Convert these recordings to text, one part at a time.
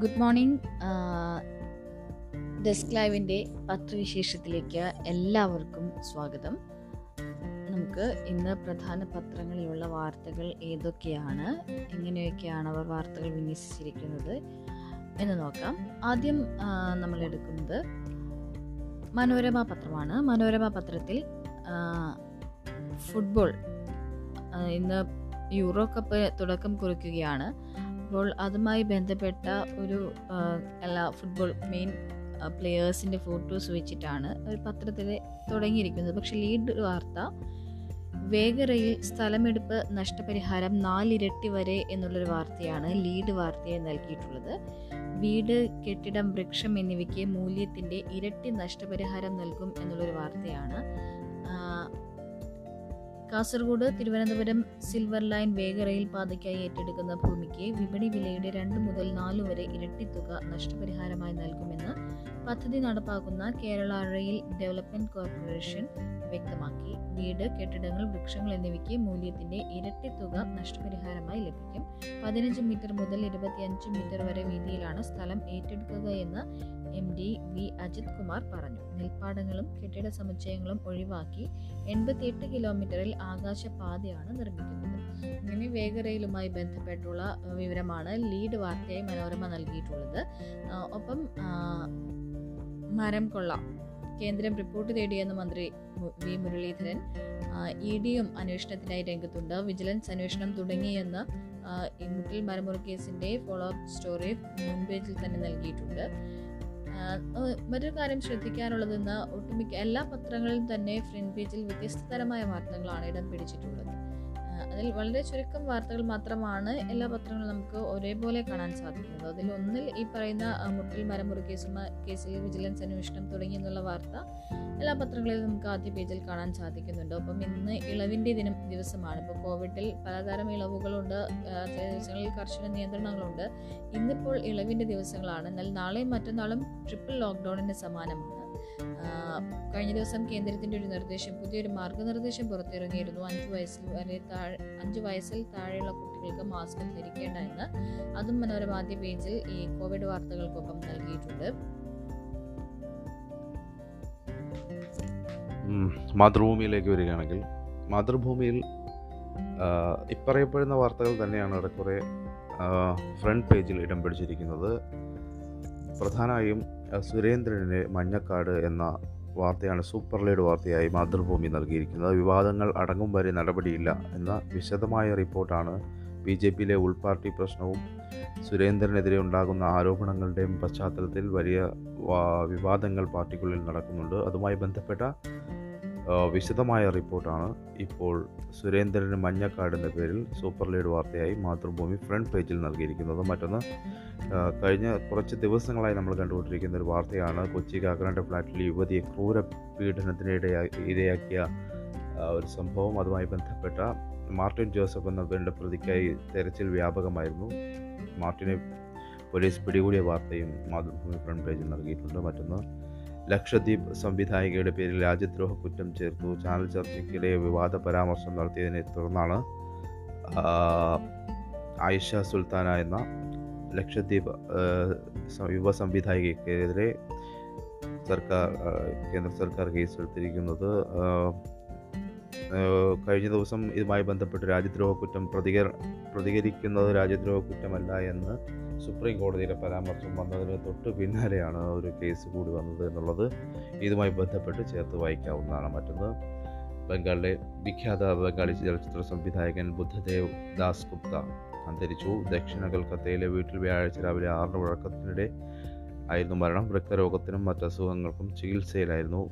Good morning. Desk ലൈവിന്റെ പത്രവിശേഷത്തിലേക്ക് എല്ലാവർക്കും സ്വാഗതം. നമുക്ക് ഇന്ന് പ്രധാന പത്രങ്ങളിലുള്ള വാർത്തകൾ ഏതൊക്കെയാണ്? എങ്ങനെയൊക്കെയാണ് അവർ വാർത്തകൾ വിന്യസിച്ചിരിക്കുന്നത് എന്ന് നോക്കാം. ആദ്യം നമ്മൾ എടുക്കുന്നത് മനോരമ പത്രമാണ്. മനോരമ പത്രത്തിൽ ഫുട്ബോൾ ഇന്ന് യൂറോ കപ്പ് തുടക്കം കുറിക്കുകയാണ്. അപ്പോൾ അതുമായി ബന്ധപ്പെട്ട ഒരു എല്ലാ ഫുട്ബോൾ മെയിൻ പ്ലെയേഴ്സിന്റെ ഫോട്ടോസ് വെച്ചിട്ടാണ് ഒരു പത്രത്തിൽ തുടങ്ങിയിരിക്കുന്നത്. പക്ഷെ ലീഡ് വാർത്ത വേഗറയിൽ സ്ഥലമെടുപ്പ് നഷ്ടപരിഹാരം നാലിരട്ടി വരെ എന്നുള്ളൊരു വാർത്തയാണ് ലീഡ് വാർത്തയായി നൽകിയിട്ടുള്ളത്. വീട് കെട്ടിടം വൃക്ഷം എന്നിവയ്ക്ക് മൂല്യത്തിന്റെ ഇരട്ടി നഷ്ടപരിഹാരം നൽകും എന്നുള്ളൊരു വാർത്തയാണ്. കാസർഗോഡ് തിരുവനന്തപുരം സിൽവർ ലൈൻ വേഗറയിൽ പാതയ്ക്കായി ഏറ്റെടുക്കുന്ന ഭൂമിക്ക് വിപണി വിലയുടെ രണ്ട് മുതൽ നാല് വരെ ഇരട്ടിത്തുക നഷ്ടപരിഹാരമായി നൽകുമെന്ന് പദ്ധതി നടപ്പാക്കുന്ന കേരള റെയിൽ ഡെവലപ്മെന്റ് കോർപ്പറേഷൻ വ്യക്തമാക്കി. വീട് കെട്ടിടങ്ങൾ വൃക്ഷങ്ങൾ എന്നിവയ്ക്ക് മൂല്യത്തിന്റെ ഇരട്ടി തുക നഷ്ടപരിഹാരമായി ലഭിക്കും. പതിനഞ്ച് മീറ്റർ മുതൽ ഇരുപത്തിയഞ്ച് മീറ്റർ വരെ വീതിയിലാണ് സ്ഥലം ഏറ്റെടുക്കുക എന്ന് M D V Ajith Kumar പറഞ്ഞു. നെൽപ്പാടങ്ങളും കെട്ടിട സമുച്ചയങ്ങളും ഒഴിവാക്കി എൺപത്തിയെട്ട് കിലോമീറ്ററിൽ ആകാശപാതയാണ് നിർമ്മിക്കുന്നത്. ഇങ്ങനെ വേഗറയിലുമായി ബന്ധപ്പെട്ടുള്ള വിവരമാണ് ലീഡ് വാർത്തയായി മനോരമ നൽകിയിട്ടുള്ളത്. ഒപ്പം മരം കൊള്ള കേന്ദ്രം റിപ്പോർട്ട് തേടിയെന്ന് മന്ത്രി വി മുരളീധരൻ. ഇ ഡിയും അന്വേഷണത്തിനായി രംഗത്തുണ്ട്. വിജിലൻസ് അന്വേഷണം തുടങ്ങിയെന്ന് ഈ മുട്ടിൽ മരമുറി കേസിന്റെ ഫോളോ അപ്പ് സ്റ്റോറി മുൻ പേജിൽ തന്നെ നൽകിയിട്ടുണ്ട്. മറ്റൊരു കാര്യം ശ്രദ്ധിക്കാനുള്ളത് ഇന്ന് ഒട്ടുമിക്ക എല്ലാ പത്രങ്ങളിലും തന്നെ ഫ്രണ്ട് പേജിൽ വ്യത്യസ്തതരമായ വാർത്തകളാണ് ഇടം പിടിച്ചിട്ടുള്ളത്. അതിൽ വളരെ ചുരുക്കം വാർത്തകൾ മാത്രമാണ് എല്ലാ പത്രങ്ങളും നമുക്ക് ഒരേപോലെ കാണാൻ സാധിക്കുന്നത്. അതിൽ ഒന്നിൽ ഈ പറയുന്ന മുട്ടിൽ മരമുറി കേസുമായി കേസിൽ വിജിലൻസ് അന്വേഷണം തുടങ്ങി എന്നുള്ള വാർത്ത എല്ലാ പത്രങ്ങളിലും നമുക്ക് ആദ്യ പേജിൽ കാണാൻ സാധിക്കുന്നുണ്ട്. അപ്പം ഇന്ന് ഇളവിന്റെ ദിനം ദിവസമാണ്. ഇപ്പോൾ കോവിഡിൽ പലതരം ഇളവുകളുണ്ട് ചില ദിവസങ്ങളിൽ കർശന നിയന്ത്രണങ്ങളുണ്ട്. ഇന്നിപ്പോൾ ഇളവിന്റെ ദിവസങ്ങളാണ്. എന്നാൽ നാളെയും മറ്റന്നാളും ട്രിപ്പിൾ ലോക്ക്ഡൗണിന് സമാനമാണ്. കഴിഞ്ഞ ദിവസം കേന്ദ്രത്തിന്റെ ഒരു നിർദ്ദേശം പുതിയൊരു മാർഗനിർദ്ദേശം പുറത്തിറങ്ങിയിരുന്നു. അഞ്ച് വയസ്സിൽ വരെ താഴെ അഞ്ച് വയസ്സിൽ താഴെയുള്ള കുട്ടികൾക്ക് മാസ്ക് ധരിക്കേണ്ട എന്ന്. അതും മനോരമ ആദ്യ പേജിൽ ഈ കോവിഡ് വാർത്തകൾക്കൊപ്പം നൽകിയിട്ടുണ്ട്. മാതൃഭൂമിയിലേക്ക് വരികയാണെങ്കിൽ മാതൃഭൂമിയിൽ ഇപ്പറയപ്പെടുന്ന വാർത്തകൾ തന്നെയാണ് ഏറെക്കുറെ ആ, ഫ്രണ്ട് പേജിൽ ഇടം പിടിച്ചിരിക്കുന്നത്. പ്രധാനമായും സുരേന്ദ്രന് മഞ്ഞക്കാട് എന്ന വാർത്തയാണ് സൂപ്പർ ലീഡ് വാർത്തയായി മാതൃഭൂമി നൽകിയിരിക്കുന്നത്. വിവാദങ്ങൾ അടങ്ങും വരെ നടപടിയില്ല എന്ന വിശദമായ റിപ്പോർട്ടാണ് ബി ജെ പിയിലെ ഉൾപാർട്ടി പ്രശ്നവും സുരേന്ദ്രനെതിരെ ഉണ്ടാകുന്ന ആരോപണങ്ങളുടെയും പശ്ചാത്തലത്തിൽ വലിയ വിവാദങ്ങൾ പാർട്ടിക്കുള്ളിൽ നടക്കുന്നുണ്ട്. അതുമായി ബന്ധപ്പെട്ട വിശദമായ റിപ്പോർട്ടാണ്. ഇപ്പോൾ സുരേന്ദ്രന് മഞ്ഞക്കാട് എന്ന പേരിൽ സൂപ്പർ ലീഡ് വാർത്തയായി മാതൃഭൂമി ഫ്രണ്ട് പേജിൽ നൽകിയിരിക്കുന്നത്. മറ്റൊന്ന് കഴിഞ്ഞ കുറച്ച് ദിവസങ്ങളായി നമ്മൾ കണ്ടുകൊണ്ടിരിക്കുന്ന ഒരു വാർത്തയാണ്. കൊച്ചി കാക്കനാട് ഫ്ലാറ്റിൽ യുവതിയെ ക്രൂര പീഡനത്തിനിടയായി ഇരയാക്കിയ ഒരു സംഭവം. അതുമായി ബന്ധപ്പെട്ട മാർട്ടിൻ ജോസഫ് എന്ന പേരുടെ പ്രതിക്കായി തെരച്ചിൽ വ്യാപകമായിരുന്നു. മാർട്ടിനെ പോലീസ് പിടികൂടിയ വാർത്തയും മാതൃഭൂമി ഫ്രണ്ട് പേജിൽ നൽകിയിട്ടുണ്ട്. മറ്റൊന്ന് ലക്ഷദ്വീപ് സംവിധായികയുടെ പേരിൽ രാജ്യദ്രോഹ കുറ്റം ചേർത്തു ചാനൽ ചർച്ചയ്ക്കിടെ വിവാദ പരാമർശം നടത്തിയതിനെ തുടർന്നാണ് ആയിഷ സുൽത്താന എന്ന ലക്ഷദ്വീപ് യുവ സംവിധായികയ്ക്കെതിരെ സർക്കാർ കേന്ദ്ര സർക്കാർ കേസെടുത്തിരിക്കുന്നത്. കഴിഞ്ഞ ദിവസം ഇതുമായി ബന്ധപ്പെട്ട് രാജ്യദ്രോഹ കുറ്റം പ്രതികര പ്രതികരിക്കുന്നത് രാജ്യദ്രോഹ കുറ്റമല്ല എന്ന് സുപ്രീം കോടതിയുടെ പരാമർശം വന്നതിന് തൊട്ട് പിന്നാലെയാണ് ഒരു കേസ് കൂടി വന്നത് എന്നുള്ളത്. ഇതുമായി ബന്ധപ്പെട്ട് ചേർത്ത് വായിക്കാവുന്നതാണ് മറ്റൊന്ന്. ബംഗാളിലെ വിഖ്യാത ബംഗാളി ചലച്ചിത്ര സംവിധായകൻ ബുദ്ധദേവ് ദാസ് ഗുപ്ത അന്തരിച്ചു. ദക്ഷിണ കൽക്കത്തയിലെ വീട്ടിൽ വ്യാഴാഴ്ച രാവിലെ ആറിന് വഴക്കത്തിനിടെ ആയിരുന്നു മരണം. വൃക്കരോഗത്തിനും മറ്റ് അസുഖങ്ങൾക്കും ചികിത്സയിലായിരുന്നു.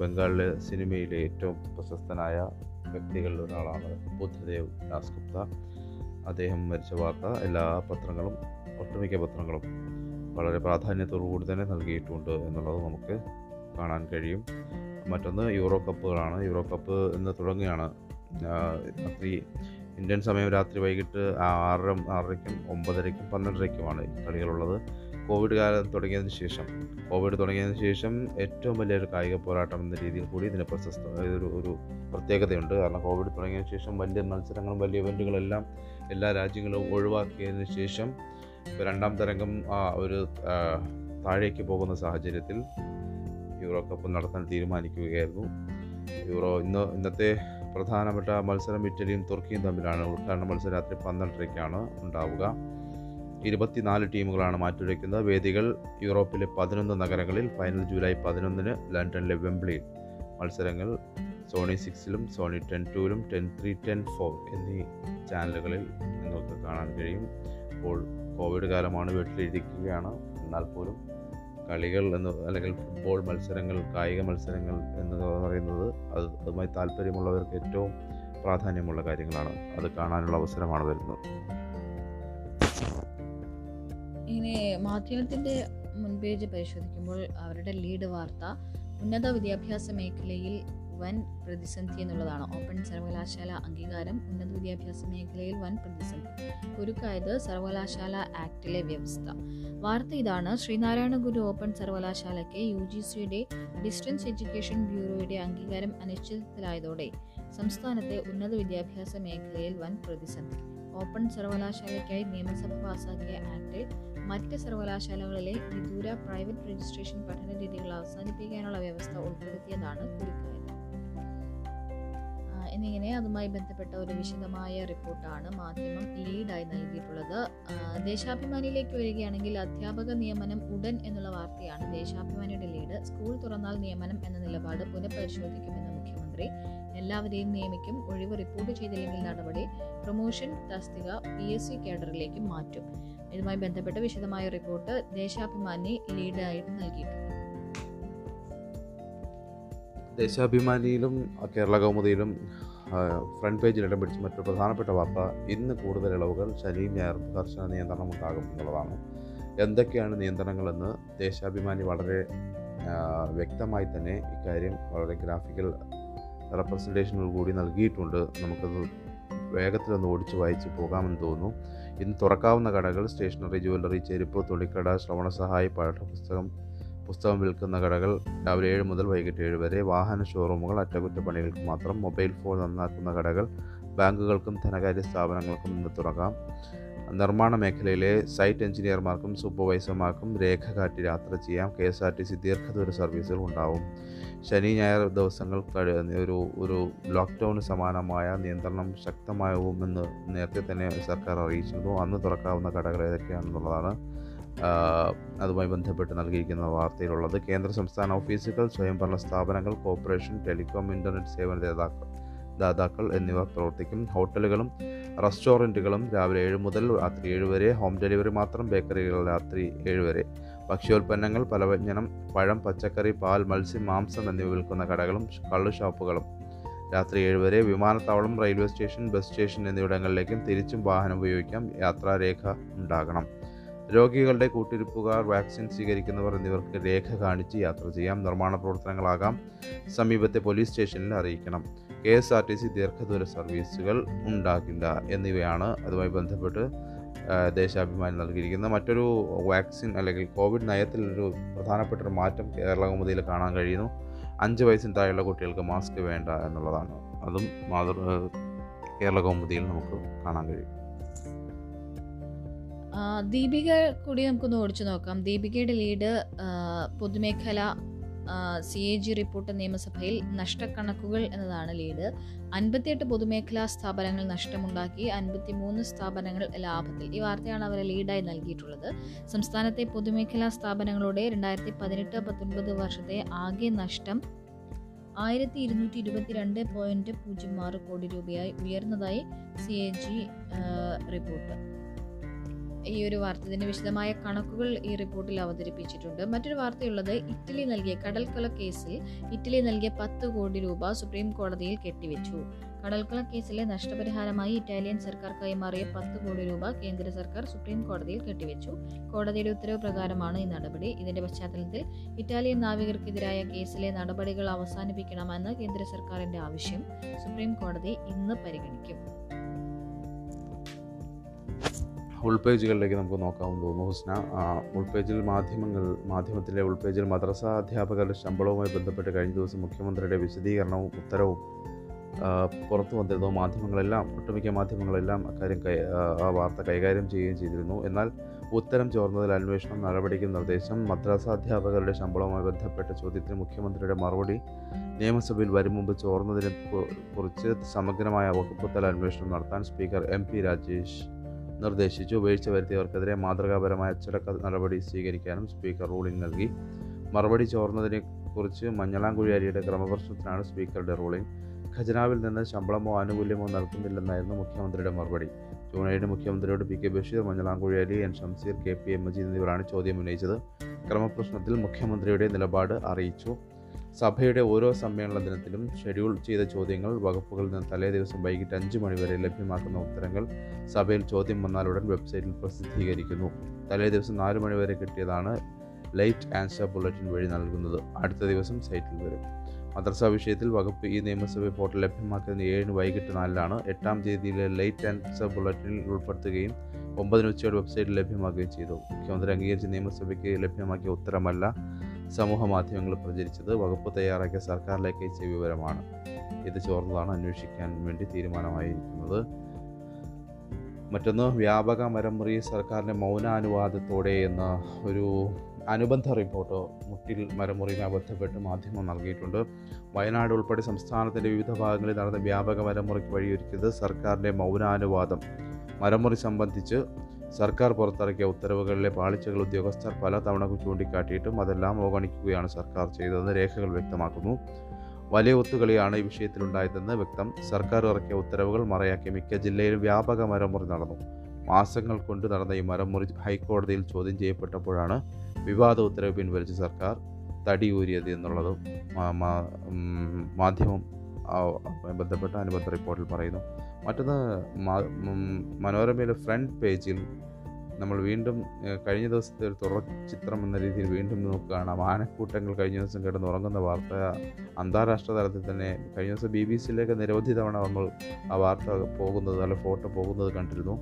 ബംഗാളിലെ സിനിമയിലെ ഏറ്റവും പ്രശസ്തനായ വ്യക്തികളിൽ ഒരാളാണ് ബുദ്ധദേവ് ദാസ് ഗുപ്ത. അദ്ദേഹം മരിച്ച വാർത്ത എല്ലാ പത്രങ്ങളും ഒട്ടുമിക്ക പത്രങ്ങളും വളരെ പ്രാധാന്യത്തോടു കൂടി തന്നെ നൽകിയിട്ടുണ്ട് എന്നുള്ളത് നമുക്ക് കാണാൻ കഴിയും. മറ്റൊന്ന് യൂറോ കപ്പുകളാണ്. യൂറോ കപ്പ് ഇന്ന് തുടങ്ങുകയാണ്. രാത്രി ഇന്ത്യൻ സമയം രാത്രി വൈകിട്ട് ആറര ആറരയ്ക്കും ഒമ്പതരയ്ക്കും പന്ത്രണ്ടരയ്ക്കുമാണ് കളികളുള്ളത്. കോവിഡ് കാലം തുടങ്ങിയതിന് ശേഷം കോവിഡ് തുടങ്ങിയതിന് ശേഷം ഏറ്റവും വലിയൊരു കായിക പോരാട്ടം എന്ന രീതിയിൽ കൂടി ഇതിന് പ്രശസ്ത ഒരു ഒരു പ്രത്യേകതയുണ്ട്. കാരണം കോവിഡ് തുടങ്ങിയതിന് ശേഷം വലിയ മത്സരങ്ങളും വലിയ ഇവന്റുകളെല്ലാം എല്ലാ രാജ്യങ്ങളും ഒഴിവാക്കിയതിന് ശേഷം രണ്ടാം തരംഗം ഒരു താഴേക്ക് പോകുന്ന സാഹചര്യത്തിൽ യൂറോ കപ്പ് നടത്താൻ തീരുമാനിക്കുകയായിരുന്നു. യൂറോ ഇന്ന് ഇന്നത്തെ പ്രധാനപ്പെട്ട മത്സരം ഇറ്റലിയും തുർക്കിയും തമ്മിലാണ്. ഉദ്ഘാടന മത്സരം രാത്രി പന്ത്രണ്ടരയ്ക്കാണ് ഉണ്ടാവുക. ഇരുപത്തിനാല് ടീമുകളാണ് മാറ്റിവയ്ക്കുന്നത് വേദികൾ യൂറോപ്പിലെ പതിനൊന്ന് നഗരങ്ങളിൽ ഫൈനൽ ജൂലൈ പതിനൊന്നിന് ലണ്ടനിലെ വെംബ്ലിയിൽ. മത്സരങ്ങൾ സോണി സിക്സിലും സോണി ടെൻ ടൂവിലും ടെൻ ത്രീ ടെൻ ഫോർ എന്നീ ചാനലുകളിൽ നിങ്ങൾക്ക് കാണാൻ കഴിയും. ഇപ്പോൾ കോവിഡ് കാലമാണ് വീട്ടിലിരിക്കുകയാണ്. എന്നാൽ പോലും കളികൾ എന്ന് അല്ലെങ്കിൽ ഫുട്ബോൾ മത്സരങ്ങൾ കായിക മത്സരങ്ങൾ എന്ന് പറയുന്നത് അത് അതുമായി താല്പര്യമുള്ളവർക്ക് ഏറ്റവും പ്രാധാന്യമുള്ള കാര്യങ്ങളാണ്. അത് കാണാനുള്ള അവസരമാണ് വരുന്നത്. ഇങ്ങനെ മാധ്യമത്തിന്റെ മുൻപേജ് പരിശോധിക്കുമ്പോൾ അവരുടെ ലീഡ് വാർത്ത ഉന്നത വിദ്യാഭ്യാസ മേഖലയിൽ വൻ പ്രതിസന്ധി എന്നുള്ളതാണ്. ഓപ്പൺ സർവകലാശാല അംഗീകാരം ഉന്നത വിദ്യാഭ്യാസ മേഖലയിൽ വൻ പ്രതിസന്ധി. കുരുക്കായത് സർവകലാശാല ആക്ടിലെ വ്യവസ്ഥ. വാർത്ത ഇതാണ്. ശ്രീനാരായണ ഗുരു ഓപ്പൺ സർവകലാശാലയ്ക്ക് യു ജി സിയുടെ ഡിസ്റ്റൻസ് എഡ്യൂക്കേഷൻ ബ്യൂറോയുടെ അംഗീകാരം അനിശ്ചിതത്തിലായതോടെ സംസ്ഥാനത്തെ ഉന്നത വിദ്യാഭ്യാസ മേഖലയിൽ വൻ പ്രതിസന്ധി. ഓപ്പൺ സർവകലാശാലയ്ക്കായി നിയമസഭ പാസാക്കിയ ആക്ട് മറ്റ് സർവകലാശാലകളിലെ വിദൂര പ്രൈവറ്റ് രജിസ്ട്രേഷൻ പഠന രീതികൾ അവസാനിപ്പിക്കാനുള്ള വ്യവസ്ഥ ഉൾപ്പെടുത്തിയതാണ് കുരുക്കായത്. എന്നിങ്ങനെ അതുമായി ബന്ധപ്പെട്ട ഒരു വിശദമായ റിപ്പോർട്ടാണ് മാധ്യമം ലീഡായി നൽകിയിട്ടുള്ളത്. ദേശാഭിമാനിയിലേക്ക് വരികയാണെങ്കിൽ അധ്യാപക നിയമനം ഉടൻ എന്നുള്ള വാർത്തയാണ് ദേശാഭിമാനിയുടെ ലീഡ്. സ്കൂൾ തുറന്നാൽ നിയമനം എന്ന നിലപാട് പുനഃപരിശോധിക്കുമെന്ന് മുഖ്യമന്ത്രി. എല്ലാവരെയും നിയമിക്കും. ഒഴിവ് റിപ്പോർട്ട് ചെയ്തില്ലെങ്കിൽ നടപടി പ്രൊമോഷൻ തസ്തിക പി എസ് സി കേഡറിലേക്ക് മാറ്റും. ഇതുമായി ബന്ധപ്പെട്ട വിശദമായ റിപ്പോർട്ട് ദേശാഭിമാനി ലീഡായിട്ട് നൽകിയിട്ടുണ്ട്. ദേശാഭിമാനിയിലും കേരള കൗമുദിയിലും ഫ്രണ്ട് പേജിൽ ഇടം പിടിച്ച മറ്റൊരു പ്രധാനപ്പെട്ട വാർത്ത ഇന്ന് കൂടുതൽ ഇളവുകൾ ശനിയും ഞായറും കർശന നിയന്ത്രണം ഉണ്ടാകും എന്നുള്ളതാണ്. എന്തൊക്കെയാണ് നിയന്ത്രണങ്ങളെന്ന് ദേശാഭിമാനി വളരെ വ്യക്തമായി തന്നെ ഇക്കാര്യം വളരെ ഗ്രാഫിക്കൽ റെപ്രസെന്റേഷനുകൾ കൂടി നൽകിയിട്ടുണ്ട്. നമുക്കത് വേഗത്തിലൊന്ന് ഓടിച്ച് വായിച്ച് പോകാമെന്ന് തോന്നുന്നു. ഇന്ന് തുറക്കാവുന്ന കടകൾ സ്റ്റേഷനറി ജുവല്ലറി ചെരുപ്പ് തുണിക്കട ശ്രവണസഹായി പാഠപുസ്തകം പുസ്തകം വിൽക്കുന്ന കടകൾ രാവിലെ ഏഴ് മുതൽ വൈകിട്ട് ഏഴ് വരെ. വാഹന ഷോറൂമുകൾ അറ്റകുറ്റപ്പണികൾക്ക് മാത്രം മൊബൈൽ ഫോൺ നന്നാക്കുന്ന കടകൾ ബാങ്കുകൾക്കും ധനകാര്യ സ്ഥാപനങ്ങൾക്കും ഇന്ന് തുറക്കാം. നിർമ്മാണ മേഖലയിലെ സൈറ്റ് എഞ്ചിനീയർമാർക്കും സൂപ്പർവൈസർമാർക്കും രേഖ കാട്ടി യാത്ര ചെയ്യാം. K S R T C ദീർഘദൂര സർവീസുകൾ ഉണ്ടാവും. ശനി ഞായർ ദിവസങ്ങൾ ഒരു ഒരു ലോക്ക്ഡൗണിന് സമാനമായ നിയന്ത്രണം ശക്തമാകുമെന്ന് നേരത്തെ തന്നെ സർക്കാർ അറിയിച്ചിരുന്നു. അന്ന് തുറക്കാവുന്ന കടകൾ ഏതൊക്കെയാണെന്നുള്ളതാണ് അതുമായി ബന്ധപ്പെട്ട് നൽകിയിരിക്കുന്ന വാർത്തയിലുള്ളത് കേന്ദ്ര സംസ്ഥാന ഓഫീസുകൾ സ്വയംഭരണ സ്ഥാപനങ്ങൾ കോർപ്പറേഷൻ ടെലികോം ഇന്റർനെറ്റ് സേവന ദാതാക്കൾ ദാതാക്കൾ എന്നിവ പ്രവർത്തിക്കും. ഹോട്ടലുകളും റെസ്റ്റോറന്റുകളും രാവിലെ ഏഴ് മുതൽ രാത്രി ഏഴ് വരെ ഹോം ഡെലിവറി മാത്രം ബേക്കറികൾ രാത്രി ഏഴ് വരെ. ഭക്ഷ്യോൽപ്പന്നങ്ങൾ പലവ്യഞ്ജനം പഴം പച്ചക്കറി പാൽ മത്സ്യം മാംസം എന്നിവ വിൽക്കുന്ന കടകളും കള്ളു ഷോപ്പുകളും. രാത്രി ഏഴ് വരെ വിമാനത്താവളം റെയിൽവേ സ്റ്റേഷൻ ബസ് സ്റ്റേഷൻ എന്നിവിടങ്ങളിലേക്കും തിരിച്ചും വാഹനം ഉപയോഗിക്കാം. യാത്രാരേഖ ഉണ്ടാകണം. രോഗികളുടെ കൂട്ടിരിപ്പുകാർ വാക്സിൻ സ്വീകരിക്കുന്നവർ എന്നിവർക്ക് രേഖ കാണിച്ച് യാത്ര ചെയ്യാം. നിർമ്മാണ പ്രവർത്തനങ്ങളാകാം. സമീപത്തെ പോലീസ് സ്റ്റേഷനിൽ അറിയിക്കണം. K S R T C ദീർഘദൂര സർവീസുകൾ ഉണ്ടാകില്ല എന്നിവയാണ് അതുമായി ബന്ധപ്പെട്ട് ദേശാഭിമാനി നൽകിയിരിക്കുന്നത്. മറ്റൊരു വാക്സിൻ അല്ലെങ്കിൽ കോവിഡ് നയത്തിലൊരു പ്രധാനപ്പെട്ട ഒരു മാറ്റം കേരള കൗമുദിയിൽ കാണാൻ കഴിയുന്നു. അഞ്ച് വയസ്സിന് താഴെയുള്ള കുട്ടികൾക്ക് മാസ്ക് വേണ്ട എന്നുള്ളതാണ്. അതും മാതൃ കേരള കൗമുദിയിൽ നമുക്ക് കാണാൻ കഴിയും. ദീപിക കൂടി നമുക്കൊന്ന് ഓടിച്ചു നോക്കാം. ദീപികയുടെ ലീഡ് പൊതുമേഖല സി എ ജി റിപ്പോർട്ട് നിയമസഭയിൽ നഷ്ടക്കണക്കുകൾ എന്നതാണ് ലീഡ്. അൻപത്തിയെട്ട് പൊതുമേഖലാ സ്ഥാപനങ്ങൾ നഷ്ടമുണ്ടാക്കി അൻപത്തിമൂന്ന് സ്ഥാപനങ്ങൾ ലാഭത്തിൽ. ഈ വാർത്തയാണ് അവരെ ലീഡായി നൽകിയിട്ടുള്ളത്. സംസ്ഥാനത്തെ പൊതുമേഖലാ സ്ഥാപനങ്ങളുടെ രണ്ടായിരത്തി പതിനെട്ട് പത്തൊൻപത് വർഷത്തെ ആകെ നഷ്ടം ആയിരത്തി ഇരുന്നൂറ്റി ഇരുപത്തിരണ്ട് പോയിന്റ് പൂജ്യം ആറ് കോടി രൂപയായി ഉയർന്നതായി സി എ ജി റിപ്പോർട്ട്. ഈ ഒരു വാർത്ത ഇതിന് വിശദമായ കണക്കുകൾ ഈ റിപ്പോർട്ടിൽ അവതരിപ്പിച്ചിട്ടുണ്ട്. മറ്റൊരു വാർത്തയുള്ളത് ഇറ്റലി നൽകിയ കടൽക്കൊല കേസിൽ ഇറ്റലി നൽകിയ പത്ത് കോടി രൂപ സുപ്രീം കോടതിയിൽ കെട്ടിവെച്ചു. കടൽക്കൊല കേസിലെ നഷ്ടപരിഹാരമായി ഇറ്റാലിയൻ സർക്കാർ കൈമാറിയ പത്ത് കോടി രൂപ കേന്ദ്ര സർക്കാർ സുപ്രീം കോടതിയിൽ കെട്ടിവെച്ചു. കോടതിയുടെ ഉത്തരവ് പ്രകാരമാണ് ഈ നടപടി. ഇതിന്റെ പശ്ചാത്തലത്തിൽ ഇറ്റാലിയൻ നാവികർക്കെതിരായ കേസിലെ നടപടികൾ അവസാനിപ്പിക്കണമെന്ന് കേന്ദ്ര സർക്കാരിന്റെ ആവശ്യം സുപ്രീം കോടതി ഇന്ന് പരിഗണിക്കും. ഉൾപേജുകളിലേക്ക് നമുക്ക് നോക്കാമെന്ന് തോന്നുന്നു ഹുസ്ന. ഉൾപേജിൽ മാധ്യമങ്ങൾ മാധ്യമത്തിലെ ഉൾപേജിൽ മദ്രസ അധ്യാപകരുടെ ശമ്പളവുമായി ബന്ധപ്പെട്ട് കഴിഞ്ഞ ദിവസം മുഖ്യമന്ത്രിയുടെ വിശദീകരണവും ഉത്തരവും പുറത്തു വന്നിരുന്നു. മാധ്യമങ്ങളെല്ലാം ഒട്ടുമിക്ക മാധ്യമങ്ങളെല്ലാം അക്കാര്യം കൈ ആ, ആ വാർത്ത കൈകാര്യം ചെയ്യുകയും ചെയ്തിരുന്നു. എന്നാൽ ഉത്തരം ചോർന്നതിൽ അന്വേഷണം നടപടിക്ക് നിർദ്ദേശം മദ്രാസ അധ്യാപകരുടെ ശമ്പളവുമായി ബന്ധപ്പെട്ട ചോദ്യത്തിന് മുഖ്യമന്ത്രിയുടെ മറുപടി നിയമസഭയിൽ വരും മുമ്പ് ചോർന്നതിനെ കുറിച്ച് സമഗ്രമായ വകുപ്പുതല അന്വേഷണം നടത്താൻ സ്പീക്കർ എം പി രാജേഷ് നിർദ്ദേശിച്ചു. വീഴ്ച വരുത്തിയവർക്കെതിരെ മാതൃകാപരമായ അച്ചടക്ക നടപടി സ്വീകരിക്കാനും സ്പീക്കർ റൂളിംഗ് നൽകി. മറുപടി ചോർന്നതിനെ കുറിച്ച് മഞ്ഞളാംകുഴി അരിയുടെ ക്രമപ്രശ്നത്തിനാണ് സ്പീക്കറുടെ റൂളിംഗ്. ഖജനാവിൽ നിന്ന് ശമ്പളമോ ആനുകൂല്യമോ നൽകുന്നില്ലെന്നായിരുന്നു മുഖ്യമന്ത്രിയുടെ മറുപടി. ജൂൺ ഏഴിന് മുഖ്യമന്ത്രിയോട് P K Basheer Manjalamkuzhi N Shamseer K P M Majeed എന്നിവരാണ് ചോദ്യം ഉന്നയിച്ചത്. ക്രമപ്രശ്നത്തിൽ മുഖ്യമന്ത്രിയുടെ നിലപാട് അറിയിച്ചു. സഭയുടെ ഓരോ സമ്മേളന ദിനത്തിലും ഷെഡ്യൂൾ ചെയ്ത ചോദ്യങ്ങൾ വകുപ്പുകളിൽ നിന്ന് തലേ ദിവസം വൈകിട്ട് അഞ്ച് മണിവരെ ലഭ്യമാക്കുന്ന ഉത്തരങ്ങൾ സഭയിൽ ചോദ്യം വന്നാലുടൻ വെബ്സൈറ്റിൽ പ്രസിദ്ധീകരിക്കുന്നു. തലേ ദിവസം നാല് മണിവരെ കിട്ടിയതാണ് ലൈറ്റ് ആൻസർ ബുള്ളറ്റിൻ വഴി നൽകുന്നത്. അടുത്ത ദിവസം സൈറ്റിൽ വരും. മദ്രസ വിഷയത്തിൽ വകുപ്പ് ഈ നിയമസഭ പോർട്ടൽ ലഭ്യമാക്കുന്നത് ഏഴിന് വൈകിട്ട് നാലിലാണ് എട്ടാം തീയതിയിലെ ലൈറ്റ് ആൻസർ ബുള്ളറ്റിനിൽ ഉൾപ്പെടുത്തുകയും ഒമ്പതിന് ഉച്ചയോടെ വെബ്സൈറ്റിൽ ലഭ്യമാക്കുകയും ചെയ്തു. മുഖ്യമന്ത്രി അംഗീകരിച്ച നിയമസഭയ്ക്ക് ലഭ്യമാക്കിയ ഉത്തരമല്ല സമൂഹ മാധ്യമങ്ങളിൽ പ്രചരിച്ചത് വകുപ്പ് തയ്യാറാക്കിയ സർക്കാരിലേക്ക് അയച്ച വിവരമാണ്. ഇത് ചോർന്നതാണ് അന്വേഷിക്കാൻ വേണ്ടി തീരുമാനമായിരിക്കുന്നത്. മറ്റൊന്ന് വ്യാപക മരമുറി സർക്കാരിന്റെ മൗനാനുവാദത്തോടെ എന്ന ഒരു അനുബന്ധ റിപ്പോർട്ട് മുട്ടിൽ മരമുറിയുമായി ബന്ധപ്പെട്ട് മാധ്യമം നൽകിയിട്ടുണ്ട്. വയനാട് ഉൾപ്പെടെ സംസ്ഥാനത്തിന്റെ വിവിധ ഭാഗങ്ങളിൽ നടന്ന വ്യാപക മരമുറിക്ക് വഴിയൊരുക്കിയത് സർക്കാരിന്റെ മൗനാനുവാദം. മരമുറി സംബന്ധിച്ച് സർക്കാർ പുറത്തിറക്കിയ ഉത്തരവുകളിലെ പാളിച്ചകൾ ഉദ്യോഗസ്ഥർ പലതവണ ചൂണ്ടിക്കാട്ടിയിട്ടും അതെല്ലാം അവഗണിക്കുകയാണ് സർക്കാർ ചെയ്തതെന്ന് രേഖകൾ വ്യക്തമാക്കുന്നു. വലിയ ഒത്തുകളിയാണ് ഈ വിഷയത്തിലുണ്ടായതെന്ന് വ്യക്തം. സർക്കാർ ഇറക്കിയ ഉത്തരവുകൾ മറയാക്കി മിക്ക ജില്ലയിലും വ്യാപക മരമുറി നടന്നു. മാസങ്ങൾ കൊണ്ട് നടന്ന ഈ മരമുറി ഹൈക്കോടതിയിൽ ചോദ്യം ചെയ്യപ്പെട്ടപ്പോഴാണ് വിവാദ ഉത്തരവ് പിൻവലിച്ച് സർക്കാർ തടിയൂരിയത് എന്നുള്ളത്. മാധ്യമം ബന്ധപ്പെട്ട അനുബന്ധ റിപ്പോർട്ടിൽ പറയുന്നു. മറ്റൊന്ന് മനോരമയിലെ ഫ്രണ്ട് പേജിൽ നമ്മൾ വീണ്ടും കഴിഞ്ഞ ദിവസത്തെ ഒരു തുറച്ചിത്രം ചിത്രം എന്ന രീതിയിൽ വീണ്ടും നോക്കുകയാണ്. ആനക്കൂട്ടങ്ങൾ കഴിഞ്ഞ ദിവസം കിടന്ന് ഉറങ്ങുന്ന വാർത്ത അന്താരാഷ്ട്ര തലത്തിൽ തന്നെ കഴിഞ്ഞ ദിവസം ബി ബി സിയിലേക്ക് നിരവധി തവണ നമ്മൾ ആ വാർത്ത പോകുന്നത് അല്ല ഫോട്ടോ പോകുന്നത് കണ്ടിരുന്നു.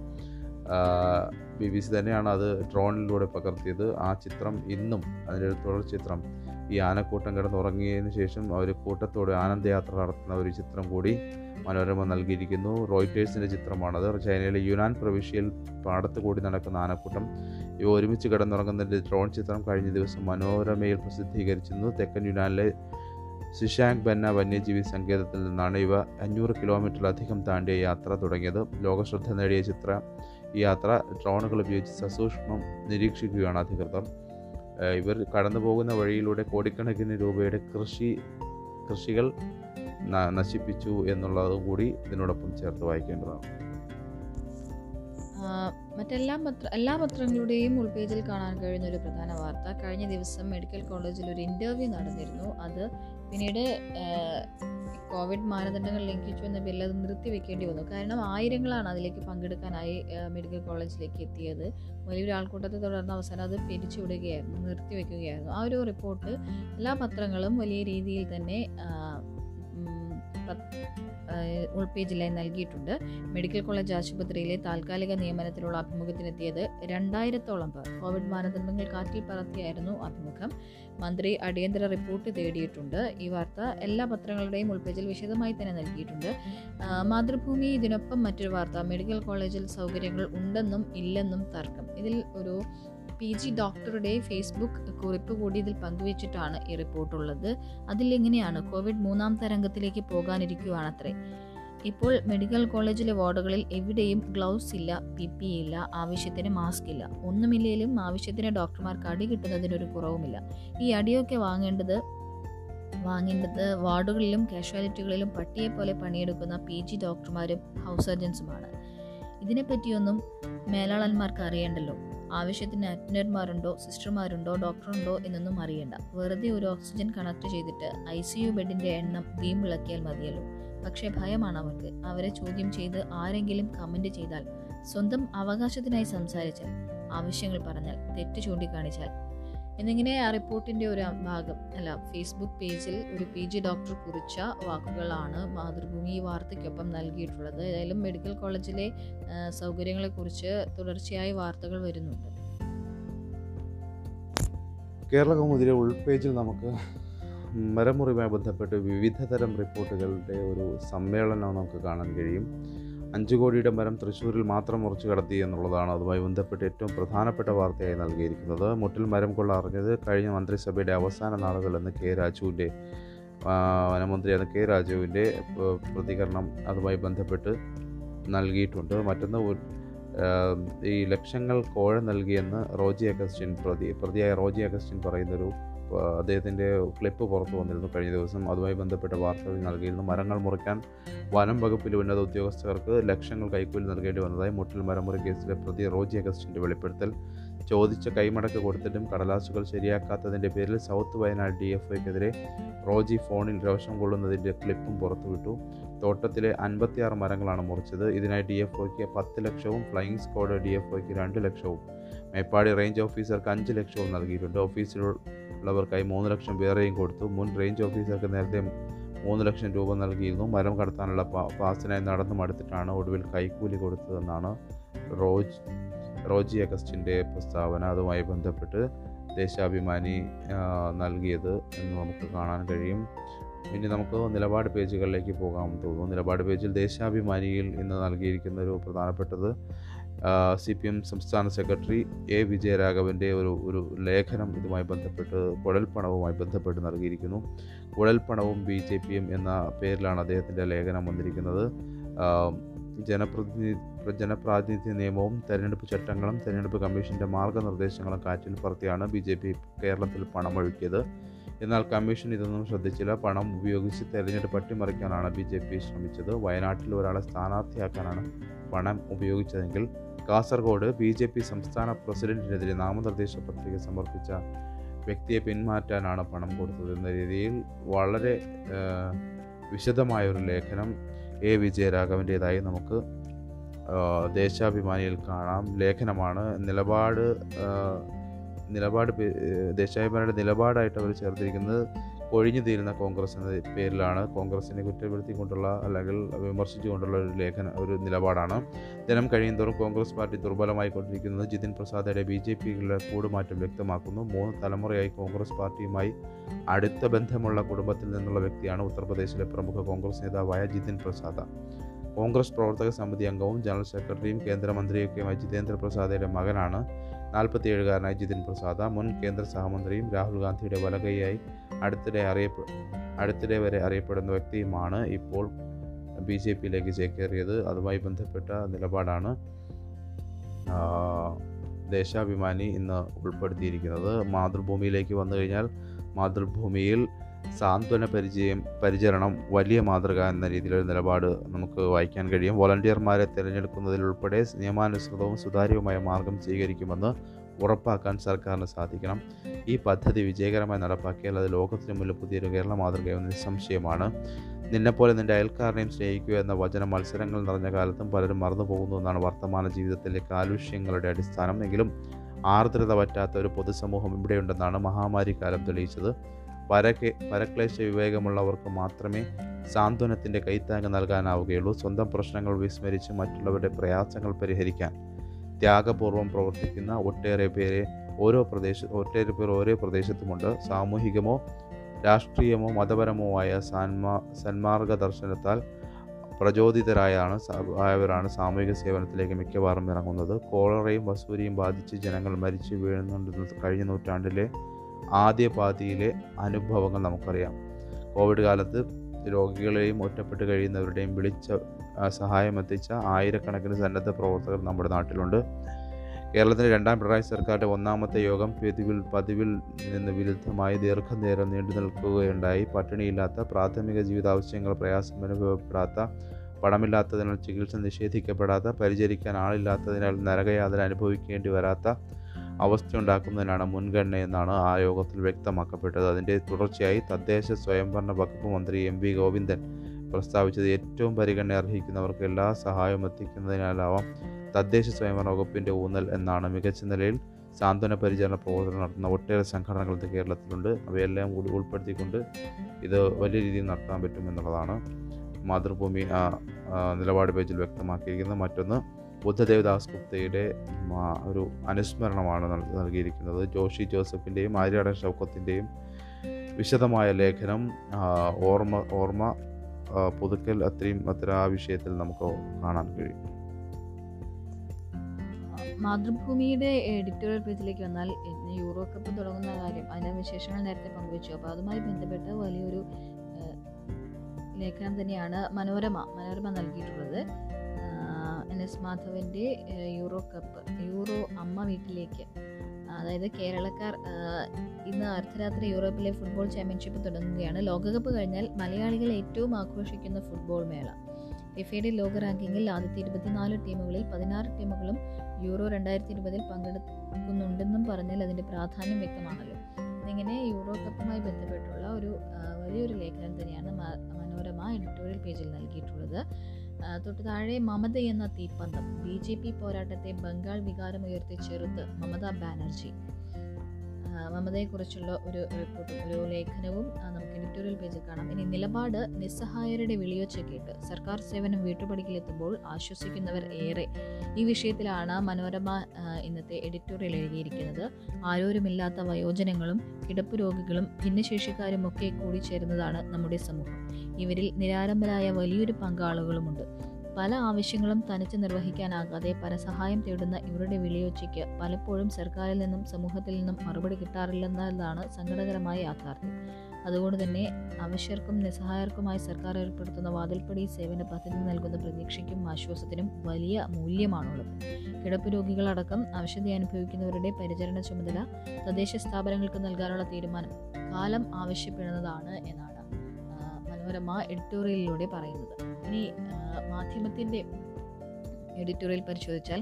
ബി ബി സി തന്നെയാണ് അത് ഡ്രോണിലൂടെ പകർത്തിയത്. ആ ചിത്രം ഇന്നും അതിന്റെ ഒരു തുടർ ചിത്രം ഈ ആനക്കൂട്ടം കിടന്നുറങ്ങിയതിന് ശേഷം അവർ കൂട്ടത്തോടെ ആനന്ദയാത്ര നടത്തുന്ന ഒരു ചിത്രം കൂടി മനോരമ നൽകിയിരിക്കുന്നു. റോയിറ്റേഴ്സിന്റെ ചിത്രമാണത്. ചൈനയിലെ യുനാൻ പ്രവിശ്യയിൽ പാടത്ത് കൂടി നടക്കുന്ന ആനക്കൂട്ടം ഇവ ഒരുമിച്ച് കിടന്നുറങ്ങുന്നതിന്റെ ഡ്രോൺ ചിത്രം കഴിഞ്ഞ ദിവസം മനോരമയിൽ പ്രസിദ്ധീകരിച്ചിരുന്നു. തെക്കൻ യുനാനിലെ സിഷാങ് ബന്ന വന്യജീവി സങ്കേതത്തിൽ നിന്നാണ് ഇവ അഞ്ഞൂറ് കിലോമീറ്ററിലധികം താണ്ടിയ യാത്ര തുടങ്ങിയത്. ലോകശ്രദ്ധ നേടിയ ചിത്ര ഈ യാത്ര ഡ്രോണുകൾ ഉപയോഗിച്ച് സസൂക്ഷ്മം നിരീക്ഷിക്കുകയാണ് അധികൃതർ. ഇവർ കടന്നു പോകുന്ന വഴിയിലൂടെ കോടിക്കണക്കിന് രൂപയുടെ കൃഷി കൃഷികൾ നശിപ്പിച്ചു എന്നുള്ളതും കൂടി ഇതിനോടൊപ്പം ചേർത്ത് വായിക്കേണ്ടതാണ്. മറ്റെല്ലാ പത്ര എല്ലാ പത്രങ്ങളുടെയും ഉൾപേജിൽ കാണാൻ കഴിയുന്ന ഒരു പ്രധാന വാർത്ത. കഴിഞ്ഞ ദിവസം മെഡിക്കൽ കോളേജിൽ ഒരു ഇന്റർവ്യൂ നടന്നിരുന്നു. അത് പിന്നീട് കോവിഡ് മാനദണ്ഡങ്ങൾ ലംഘിച്ചു എന്ന പേരിൽ അത് നിർത്തിവെക്കേണ്ടി വന്നു. കാരണം ആയിരങ്ങളാണ് അതിലേക്ക് പങ്കെടുക്കാനായി മെഡിക്കൽ കോളേജിലേക്ക് എത്തിയത്. വലിയൊരു ആൾക്കൂട്ടത്തെ തുടർന്ന് അവസാനം അത് പിരിച്ചുവിടുകയായിരുന്നു നിർത്തിവെക്കുകയായിരുന്നു. ആ ഒരു റിപ്പോർട്ട് എല്ലാ പത്രങ്ങളും വലിയ രീതിയിൽ തന്നെ ഉൾപേജിലായി നൽകിയിട്ടുണ്ട്. മെഡിക്കൽ കോളേജ് ആശുപത്രിയിലെ താൽക്കാലിക നിയമനത്തിലുള്ള അഭിമുഖത്തിനെത്തിയത് രണ്ടായിരത്തോളം പേർ. കോവിഡ് മാനദണ്ഡങ്ങൾ കാറ്റിൽ പറത്തിയായിരുന്നു അഭിമുഖം. മന്ത്രി അടിയന്തര റിപ്പോർട്ട് തേടിയിട്ടുണ്ട്. ഈ വാർത്ത എല്ലാ പത്രങ്ങളുടെയും ഉൾപേജിൽ വിശദമായി തന്നെ നൽകിയിട്ടുണ്ട്. മാതൃഭൂമി ഇതിനൊപ്പം മറ്റൊരു വാർത്ത മെഡിക്കൽ കോളേജിൽ സൗകര്യങ്ങൾ ഉണ്ടെന്നും ഇല്ലെന്നും തർക്കം. ഇതിൽ ഒരു പി ജി ഡോക്ടറുടെ ഫേസ്ബുക്ക് കുറിപ്പ് കൂടി ഇതിൽ പങ്കുവച്ചിട്ടാണ് ഈ റിപ്പോർട്ടുള്ളത്. അതിൽ എങ്ങനെയാണ് കോവിഡ് മൂന്നാം തരംഗത്തിലേക്ക് പോകാനിരിക്കുകയാണത്രേ ഇപ്പോൾ മെഡിക്കൽ കോളേജിലെ വാർഡുകളിൽ എവിടെയും ഗ്ലൗസ് ഇല്ല പി പി ഇല്ല ആവശ്യത്തിന് മാസ്ക് ഇല്ല. ഒന്നുമില്ലെങ്കിലും ആവശ്യത്തിന് ഡോക്ടർമാർക്ക് അടി കിട്ടുന്നതിനൊരു കുറവുമില്ല. ഈ അടിയൊക്കെ വാങ്ങേണ്ടത് വാങ്ങേണ്ടത് വാർഡുകളിലും കാഷ്വാലിറ്റികളിലും പട്ടിയെ പോലെ പണിയെടുക്കുന്ന പി ജി ഡോക്ടർമാരും ഹൗസ് സർജൻസുമാണ്. ഇതിനെപ്പറ്റിയൊന്നും മേലാളന്മാർക്ക് അറിയണ്ടല്ലോ. ആവശ്യത്തിന് അറ്റൻഡർമാരുണ്ടോ സിസ്റ്റർമാരുണ്ടോ ഡോക്ടറുണ്ടോ എന്നൊന്നും അറിയണ്ട. വെറുതെ ഒരു ഓക്സിജൻ കണക്ട് ചെയ്തിട്ട് ഐ സി യു എണ്ണം വീം വിളക്കിയാൽ മതിയല്ലോ. പക്ഷേ ഭയമാണ് അവർക്ക്. അവരെ ചോദ്യം ചെയ്ത് ആരെങ്കിലും കമന്റ് ചെയ്താൽ സ്വന്തം അവകാശത്തിനായി സംസാരിച്ചാൽ ആവശ്യങ്ങൾ പറഞ്ഞാൽ തെറ്റ് ചൂണ്ടിക്കാണിച്ചാൽ എന്നിങ്ങനെ ആ റിപ്പോർട്ടിന്റെ ഒരു ഭാഗം അല്ല ഫേസ്ബുക്ക് പേജിൽ ഒരു പി ജി ഡോക്ടർ കുറിച്ച വാക്കുകളാണ് മാതൃഭൂമി ഈ വാർത്തയ്ക്കൊപ്പം നൽകിയിട്ടുള്ളത്. ഏതായാലും മെഡിക്കൽ കോളേജിലെ സൗകര്യങ്ങളെക്കുറിച്ച് തുടർച്ചയായി വാർത്തകൾ വരുന്നുണ്ട്. കേരള കൗമുദിലെ ഉൾപേജിൽ നമുക്ക് മരമുറിയുമായി ബന്ധപ്പെട്ട് വിവിധ തരം റിപ്പോർട്ടുകളുടെ ഒരു സമ്മേളനം നമുക്ക് കാണാൻ കഴിയും. അഞ്ച് കോടിയുടെ മരം തൃശ്ശൂരിൽ മാത്രം മുറിച്ചു കടത്തി എന്നുള്ളതാണ് അതുമായി ബന്ധപ്പെട്ട് ഏറ്റവും പ്രധാനപ്പെട്ട വാർത്തയായി നൽകിയിരിക്കുന്നത്. മുട്ടിൽ മരം കൊള്ള അറിഞ്ഞത് കഴിഞ്ഞ മന്ത്രിസഭയുടെ അവസാന നാളുകളെന്ന് കെ രാജുവിന്റെ വനമന്ത്രിയാണ് കെ രാജുവിന്റെ പ്രതികരണം അതുമായി ബന്ധപ്പെട്ട് നൽകിയിട്ടുണ്ട്. മറ്റൊന്ന് ഈ ലക്ഷങ്ങൾ കോഴ നൽകിയെന്ന് റോജി അഗസ്റ്റിൻ പ്രതി പ്രതിയായ റോജി അഗസ്റ്റിൻ പറയുന്നൊരു അദ്ദേഹത്തിന്റെ ക്ലിപ്പ് പുറത്തു വന്നിരുന്നു കഴിഞ്ഞ ദിവസം. അതുമായി ബന്ധപ്പെട്ട വാർത്തകൾ നൽകിയിരുന്നു. മരങ്ങൾ മുറിക്കാൻ വനം വകുപ്പിലെ ഉന്നത ഉദ്യോഗസ്ഥർക്ക് ലക്ഷങ്ങൾ കൈക്കൂലി നൽകേണ്ടി വന്നതായി മുട്ടിൽ മരമുറി കേസിലെ പ്രതി റോജി അഗസ്റ്റിന്റെ വെളിപ്പെടുത്തൽ. ചോദിച്ച കൈമടക്ക് കൊടുത്തിട്ടും കടലാസുകൾ ശരിയാക്കാത്തതിന്റെ പേരിൽ സൗത്ത് വയനാട് ഡി എഫ് ഐക്കെതിരെ റോജി ഫോണിൽ രോഷം കൊള്ളുന്നതിന്റെ ക്ലിപ്പും പുറത്തുവിട്ടു. തോട്ടത്തിലെ അൻപത്തിയാറ് മരങ്ങളാണ് മുറിച്ചത്. ഇതിനായി ഡി എഫ് ഒക്ക് പത്ത് ലക്ഷവും ഫ്ലൈയിങ് സ്ക്വാഡ് ഡി എഫ് രണ്ട് ലക്ഷവും മേപ്പാടി റേഞ്ച് ഓഫീസർക്ക് അഞ്ച് ലക്ഷവും നൽകിയിട്ടുണ്ട്. ഓഫീസിലുള്ളവർക്കായി മൂന്ന് ലക്ഷം വേറെയും കൊടുത്തു. മുൻ റേഞ്ച് ഓഫീസർക്ക് നേരത്തെ മൂന്ന് ലക്ഷം രൂപ നൽകിയിരുന്നു. മരം കടത്താനുള്ള പാസിനായി നടന്നു മടുത്തിട്ടാണ് ഒടുവിൽ കൈക്കൂലി കൊടുത്തതെന്നാണ് റോജ് റോജി അഗസ്റ്റിന്റെ പ്രസ്താവന. അതുമായി ബന്ധപ്പെട്ട് ദേശാഭിമാനി നൽകിയത് എന്ന് നമുക്ക് കാണാൻ കഴിയും. ഇനി നമുക്ക് നിലപാട് പേജുകളിലേക്ക് പോകാമെന്ന് തോന്നുന്നു. നിലപാട് പേജിൽ ദേശാഭിമാനിയിൽ ഇന്ന് നൽകിയിരിക്കുന്ന ഒരു പ്രധാനപ്പെട്ടത് സി പി എം സംസ്ഥാന സെക്രട്ടറി എ വിജയരാഘവന്റെ ഒരു ഒരു ലേഖനം ഇതുമായി ബന്ധപ്പെട്ട് കുഴൽപ്പണവുമായി ബന്ധപ്പെട്ട് നൽകിയിരിക്കുന്നു. കുഴൽപ്പണവും ബി ജെ പിയും എന്ന പേരിലാണ് അദ്ദേഹത്തിന്റെ ലേഖനം വന്നിരിക്കുന്നത്. ജനപ്രതിനിധി ജനപ്രാതിനിധ്യ നിയമവും തെരഞ്ഞെടുപ്പ് ചട്ടങ്ങളും തെരഞ്ഞെടുപ്പ് കമ്മീഷന്റെ മാർഗനിർദ്ദേശങ്ങളും കാറ്റിൽ പറത്തിയാണ് ബി ജെ പി കേരളത്തിൽ പണമൊഴുക്കിയത്. എന്നാൽ കമ്മീഷൻ ഇതൊന്നും ശ്രദ്ധിച്ചില്ല. പണം ഉപയോഗിച്ച് തെരഞ്ഞെടുപ്പ് അട്ടിമറിക്കാനാണ് ബി ജെ പി ശ്രമിച്ചത്. വയനാട്ടിൽ ഒരാളെ സ്ഥാനാർത്ഥിയാക്കാനാണ് പണം ഉപയോഗിച്ചതെങ്കിൽ കാസർഗോഡ് ബി ജെ പി സംസ്ഥാന പ്രസിഡന്റിനെതിരെ നാമനിർദ്ദേശ പത്രിക സമർപ്പിച്ച വ്യക്തിയെ പിന്മാറ്റാനാണ് പണം കൊടുത്തത് എന്ന രീതിയിൽ വളരെ വിശദമായ വിശദമായൊരു ലേഖനം എ. വിജയരാഘവന്റേതായി നമുക്ക് ദേശാഭിമാനിയിൽ കാണാം. ലേഖനമാണ്. നിലപാട് നിലപാട് ദേശാഭിമാനിയുടെ നിലപാടായിട്ട് അവർ ചേർത്തിരിക്കുന്നത് കൊഴിഞ്ഞു തീരുന്ന കോൺഗ്രസ് എന്ന പേരിലാണ് കോൺഗ്രസിനെ കുറ്റപ്പെടുത്തിക്കൊണ്ടുള്ള അല്ലെങ്കിൽ വിമർശിച്ചുകൊണ്ടുള്ള ഒരു ലേഖന ഒരു നിലപാടാണ്. ദിനം കഴിയുന്തോറും കോൺഗ്രസ് പാർട്ടി ദുർബലമായിക്കൊണ്ടിരിക്കുന്നത് ജിതിൻ പ്രസാദയുടെ ബി ജെ പിയിലെ കൂടുമാറ്റം വ്യക്തമാക്കുന്നു. മൂന്ന് തലമുറയായി കോൺഗ്രസ് പാർട്ടിയുമായി അടുത്ത ബന്ധമുള്ള കുടുംബത്തിൽ നിന്നുള്ള വ്യക്തിയാണ് ഉത്തർപ്രദേശിലെ പ്രമുഖ കോൺഗ്രസ് നേതാവായ ജിതിൻ പ്രസാദ. കോൺഗ്രസ് പ്രവർത്തക സമിതി അംഗവും ജനറൽ സെക്രട്ടറിയും കേന്ദ്രമന്ത്രിയൊക്കെയുമായ ജിതേന്ദ്ര പ്രസാദയുടെ മകനാണ് നാൽപ്പത്തിയേഴുകാരനായ ജിതിൻ പ്രസാദ. മുൻ കേന്ദ്ര സഹമന്ത്രിയും രാഹുൽ ഗാന്ധിയുടെ വലകൈയായി അടുത്തിടെ അറിയപ്പെ അടുത്തിടെ വരെ അറിയപ്പെടുന്ന വ്യക്തിയുമാണ് ഇപ്പോൾ ബി ജെ പിയിലേക്ക് ചേക്കേറിയത്. അതുമായി ബന്ധപ്പെട്ട നിലപാടാണ് ദേശാഭിമാനി ഇന്ന് ഉൾപ്പെടുത്തിയിരിക്കുന്നത്. മാതൃഭൂമിയിലേക്ക് വന്നു കഴിഞ്ഞാൽ മാതൃഭൂമിയിൽ സാന്ത്വന പരിചയം പരിചരണം വലിയ മാതൃക എന്ന രീതിയിലൊരു നിലപാട് നമുക്ക് വായിക്കാൻ കഴിയും. വോളണ്ടിയർമാരെ തിരഞ്ഞെടുക്കുന്നതിലുൾപ്പെടെ നിയമാനുസൃതവും സുതാര്യവുമായ മാർഗം സ്വീകരിക്കുമെന്ന് ഉറപ്പാക്കാൻ സർക്കാരിന് സാധിക്കണം. ഈ പദ്ധതി വിജയകരമായി നടപ്പാക്കിയാൽ അത് ലോകത്തിന് മുന്നിൽ പുതിയൊരു കേരള മാതൃകയോ നിസ്സംശയമാണ്. നിന്നെപ്പോലെ നിന്റെ അയൽക്കാരനെയും സ്നേഹിക്കുക എന്ന വചന മത്സരങ്ങൾ നിറഞ്ഞ കാലത്തും പലരും മറന്നു പോകുന്നു എന്നാണ് വർത്തമാന ജീവിതത്തിലെ കാലുഷ്യങ്ങളുടെ അടിസ്ഥാനം. എങ്കിലും ആർദ്രത പറ്റാത്ത ഒരു പൊതുസമൂഹം ഇവിടെയുണ്ടെന്നാണ് മഹാമാരി കാലം തെളിയിച്ചത്. പരക്കെ പരക്ലേശ വിവേകമുള്ളവർക്ക് മാത്രമേ സാന്ത്വനത്തിന്റെ കൈത്താങ്ങ് നൽകാനാവുകയുള്ളൂ. സ്വന്തം പ്രശ്നങ്ങൾ വിസ്മരിച്ച് മറ്റുള്ളവരുടെ പ്രയാസങ്ങൾ പരിഹരിക്കാൻ ത്യാഗപൂർവം പ്രവർത്തിക്കുന്ന ഒട്ടേറെ പേരെ ഓരോ പ്രദേശ ഒട്ടേറെ പേർ ഓരോ പ്രദേശത്തുമുണ്ട്. സാമൂഹികമോ രാഷ്ട്രീയമോ മതപരമോ ആയ സാൻമാ സന്മാർഗ ദർശനത്താൽ പ്രചോദിതരായാണ് ആയവരാണ് സാമൂഹിക സേവനത്തിലേക്ക് മിക്കവാറും ഇറങ്ങുന്നത്. കോളറയും വസൂരിയും ബാധിച്ച് ജനങ്ങൾ മരിച്ചു വീഴുന്നുണ്ടെന്ന് കഴിഞ്ഞ നൂറ്റാണ്ടിലെ ആദ്യ പാതിയിലെ അനുഭവങ്ങൾ നമുക്കറിയാം. കോവിഡ് കാലത്ത് രോഗികളെയും ഒറ്റപ്പെട്ട് കഴിയുന്നവരുടെയും വിളിച്ച സഹായം എത്തിച്ച ആയിരക്കണക്കിന് സന്നദ്ധ പ്രവർത്തകർ നമ്മുടെ നാട്ടിലുണ്ട്. കേരളത്തിലെ രണ്ടാം പിണറായി സർക്കാരിന്റെ ഒന്നാമത്തെ യോഗം പതിവിൽ പതിവിൽ നിന്ന് വിരുദ്ധമായി ദീർഘനേരം നീണ്ടു നിൽക്കുകയുണ്ടായി. പട്ടിണിയില്ലാത്ത പ്രാഥമിക ജീവിതാവശ്യങ്ങൾ പ്രയാസം അനുഭവപ്പെടാത്ത പണമില്ലാത്തതിനാൽ ചികിത്സ നിഷേധിക്കപ്പെടാത്ത പരിചരിക്കാൻ ആളില്ലാത്തതിനാൽ നരകയാതന അനുഭവിക്കേണ്ടി വരാത്ത അവസ്ഥയുണ്ടാക്കുന്നതിനാണ് മുൻഗണനയെന്നാണ് ആ യോഗത്തിൽ വ്യക്തമാക്കപ്പെട്ടത്. അതിന്റെ തുടർച്ചയായി തദ്ദേശ സ്വയംഭരണ വകുപ്പ് മന്ത്രി എം വി ഗോവിന്ദൻ പ്രസ്താവിച്ചത് ഏറ്റവും പരിഗണന അർഹിക്കുന്നവർക്ക് എല്ലാ സഹായവും എത്തിക്കുന്നതിനാലാവാം തദ്ദേശ സ്വയംഭരണ വകുപ്പിന്റെ ഊന്നൽ എന്നാണ്. മികച്ച നിലയിൽ സാന്ത്വന പരിചരണ പ്രവർത്തനം നടത്തുന്ന ഒട്ടേറെ സംഘടനകൾ ഇത് കേരളത്തിലുണ്ട്. അവയെല്ലാം കൂടി ഉൾപ്പെടുത്തിക്കൊണ്ട് ഇത് വലിയ രീതിയിൽ നടത്താൻ പറ്റുമെന്നുള്ളതാണ്. മാതൃഭൂമി നിലപാട് പേജിൽ വ്യക്തമാക്കിയിരിക്കുന്നത്. മറ്റൊന്ന് ബുദ്ധദേവദാസ് ഗുപ്തയുടെ ഒരു അനുസ്മരണമാണ് നൽകിയിരിക്കുന്നത്. ജോഷി ജോസഫിന്റെയും ആര്യാടൻ ഷൗക്കത്തിന്റെയും വിശദമായ ലേഖനം ഓർമ്മ ഓർമ്മ പുതുക്കൽ അത്രയും അത്ര ആ വിഷയത്തിൽ നമുക്ക് കാണാൻ കഴിയും. മാതൃഭൂമിയുടെ എഡിറ്റോറിയൽ പേജിലേക്ക് വന്നാൽ യൂറോ കപ്പ് തുടങ്ങുന്ന കാര്യം അതിന്റെ വിശേഷങ്ങൾ നേരത്തെ പങ്കുവച്ചു. അപ്പോൾ അതുമായി ബന്ധപ്പെട്ട് വലിയൊരു ലേഖനം തന്നെയാണ് മനോരമ മനോരമ നൽകിയിട്ടുള്ളത്. എൻ എസ് മാധവന്റെ യൂറോ കപ്പ് യൂറോ അമ്മ വീട്ടിലേക്ക്. അതായത് കേരളക്കാർ ഇന്ന് അർദ്ധരാത്രി യൂറോപ്പിലെ ഫുട്ബോൾ ചാമ്പ്യൻഷിപ്പ് തുടങ്ങുകയാണ്. ലോകകപ്പ് കഴിഞ്ഞാൽ മലയാളികൾ ഏറ്റവും ആഘോഷിക്കുന്ന ഫുട്ബോൾ മേള. ഫിഫയുടെ ലോക റാങ്കിങ്ങിൽ ആദ്യത്തെ ഇരുപത്തിനാല് ടീമുകളിൽ പതിനാറ് ടീമുകളും യൂറോ രണ്ടായിരത്തി ഇരുപതിൽ പങ്കെടുക്കുന്നുണ്ടെന്നും പറഞ്ഞാൽ അതിന്റെ പ്രാധാന്യം വ്യക്തമാണല്ലോ. ഇതിങ്ങനെ യൂറോ കപ്പുമായി ബന്ധപ്പെട്ടുള്ള ഒരു വലിയൊരു ലേഖനം തന്നെയാണ് മനോരമ എഡിറ്റോറിയൽ പേജിൽ നൽകിയിട്ടുള്ളത്. തൊട്ട് താഴെ മമത എന്ന തീപ്പന്തം. ബി ജെ പി പോരാട്ടത്തെ ബംഗാൾ വികാരം ഉയർത്തി ചെറുത്ത് മമതാ ബാനർജി. മമതയെക്കുറിച്ചുള്ള ഒരു റിപ്പോർട്ടും ഒരു ലേഖനവും നമുക്ക് എഡിറ്റോറിയൽ പേജിൽ കാണാം. ഇനി നിലപാട് നിസ്സഹായരുടെ വിളിയൊച്ച കേട്ട് സർക്കാർ സേവനം വീട്ടുപടിക്കിലെത്തുമ്പോൾ ആശ്വസിക്കുന്നവർ ഏറെ. ഈ വിഷയത്തിലാണ് മനോരമ ഇന്നത്തെ എഡിറ്റോറിയൽ എഴുതിയിരിക്കുന്നത്. ആരോരുമില്ലാത്ത വയോജനങ്ങളും കിടപ്പ് രോഗികളും ഭിന്നശേഷിക്കാരും ഒക്കെ കൂടി ചേരുന്നതാണ് നമ്മുടെ സമൂഹം. ഇവരിൽ നിരാരംഭരായ വലിയൊരു പങ്കാളുകളുമുണ്ട്. പല ആവശ്യങ്ങളും തനിച്ച് നിർവഹിക്കാനാകാതെ പരസഹായം തേടുന്ന ഇവരുടെ വിളിയൊച്ചയ്ക്ക് പലപ്പോഴും സർക്കാരിൽ നിന്നും സമൂഹത്തിൽ നിന്നും മറുപടി കിട്ടാറില്ലെന്നതാണ് സങ്കടകരമായ യാഥാർത്ഥ്യം. അതുകൊണ്ട് തന്നെ അവശ്യർക്കും നിസ്സഹായർക്കുമായി സർക്കാർ ഏർപ്പെടുത്തുന്ന വാതിൽപ്പടി സേവന പദ്ധതി നൽകുന്ന പ്രതീക്ഷയ്ക്കും ആശ്വാസത്തിനും വലിയ മൂല്യമാണുള്ളത്. കിടപ്പ് രോഗികളടക്കം അവശതി അനുഭവിക്കുന്നവരുടെ പരിചരണ ചുമതല തദ്ദേശ സ്ഥാപനങ്ങൾക്ക് നൽകാനുള്ള തീരുമാനം കാലം ആവശ്യപ്പെടുന്നതാണ് എന്നാണ്. മനോരമ എഡിറ്റോറിയലിലൂടെ പറയുന്നത്. ഇനി മാധ്യമത്തിന്റെ എഡിറ്റോറിയൽ പരിശോധിച്ചാൽ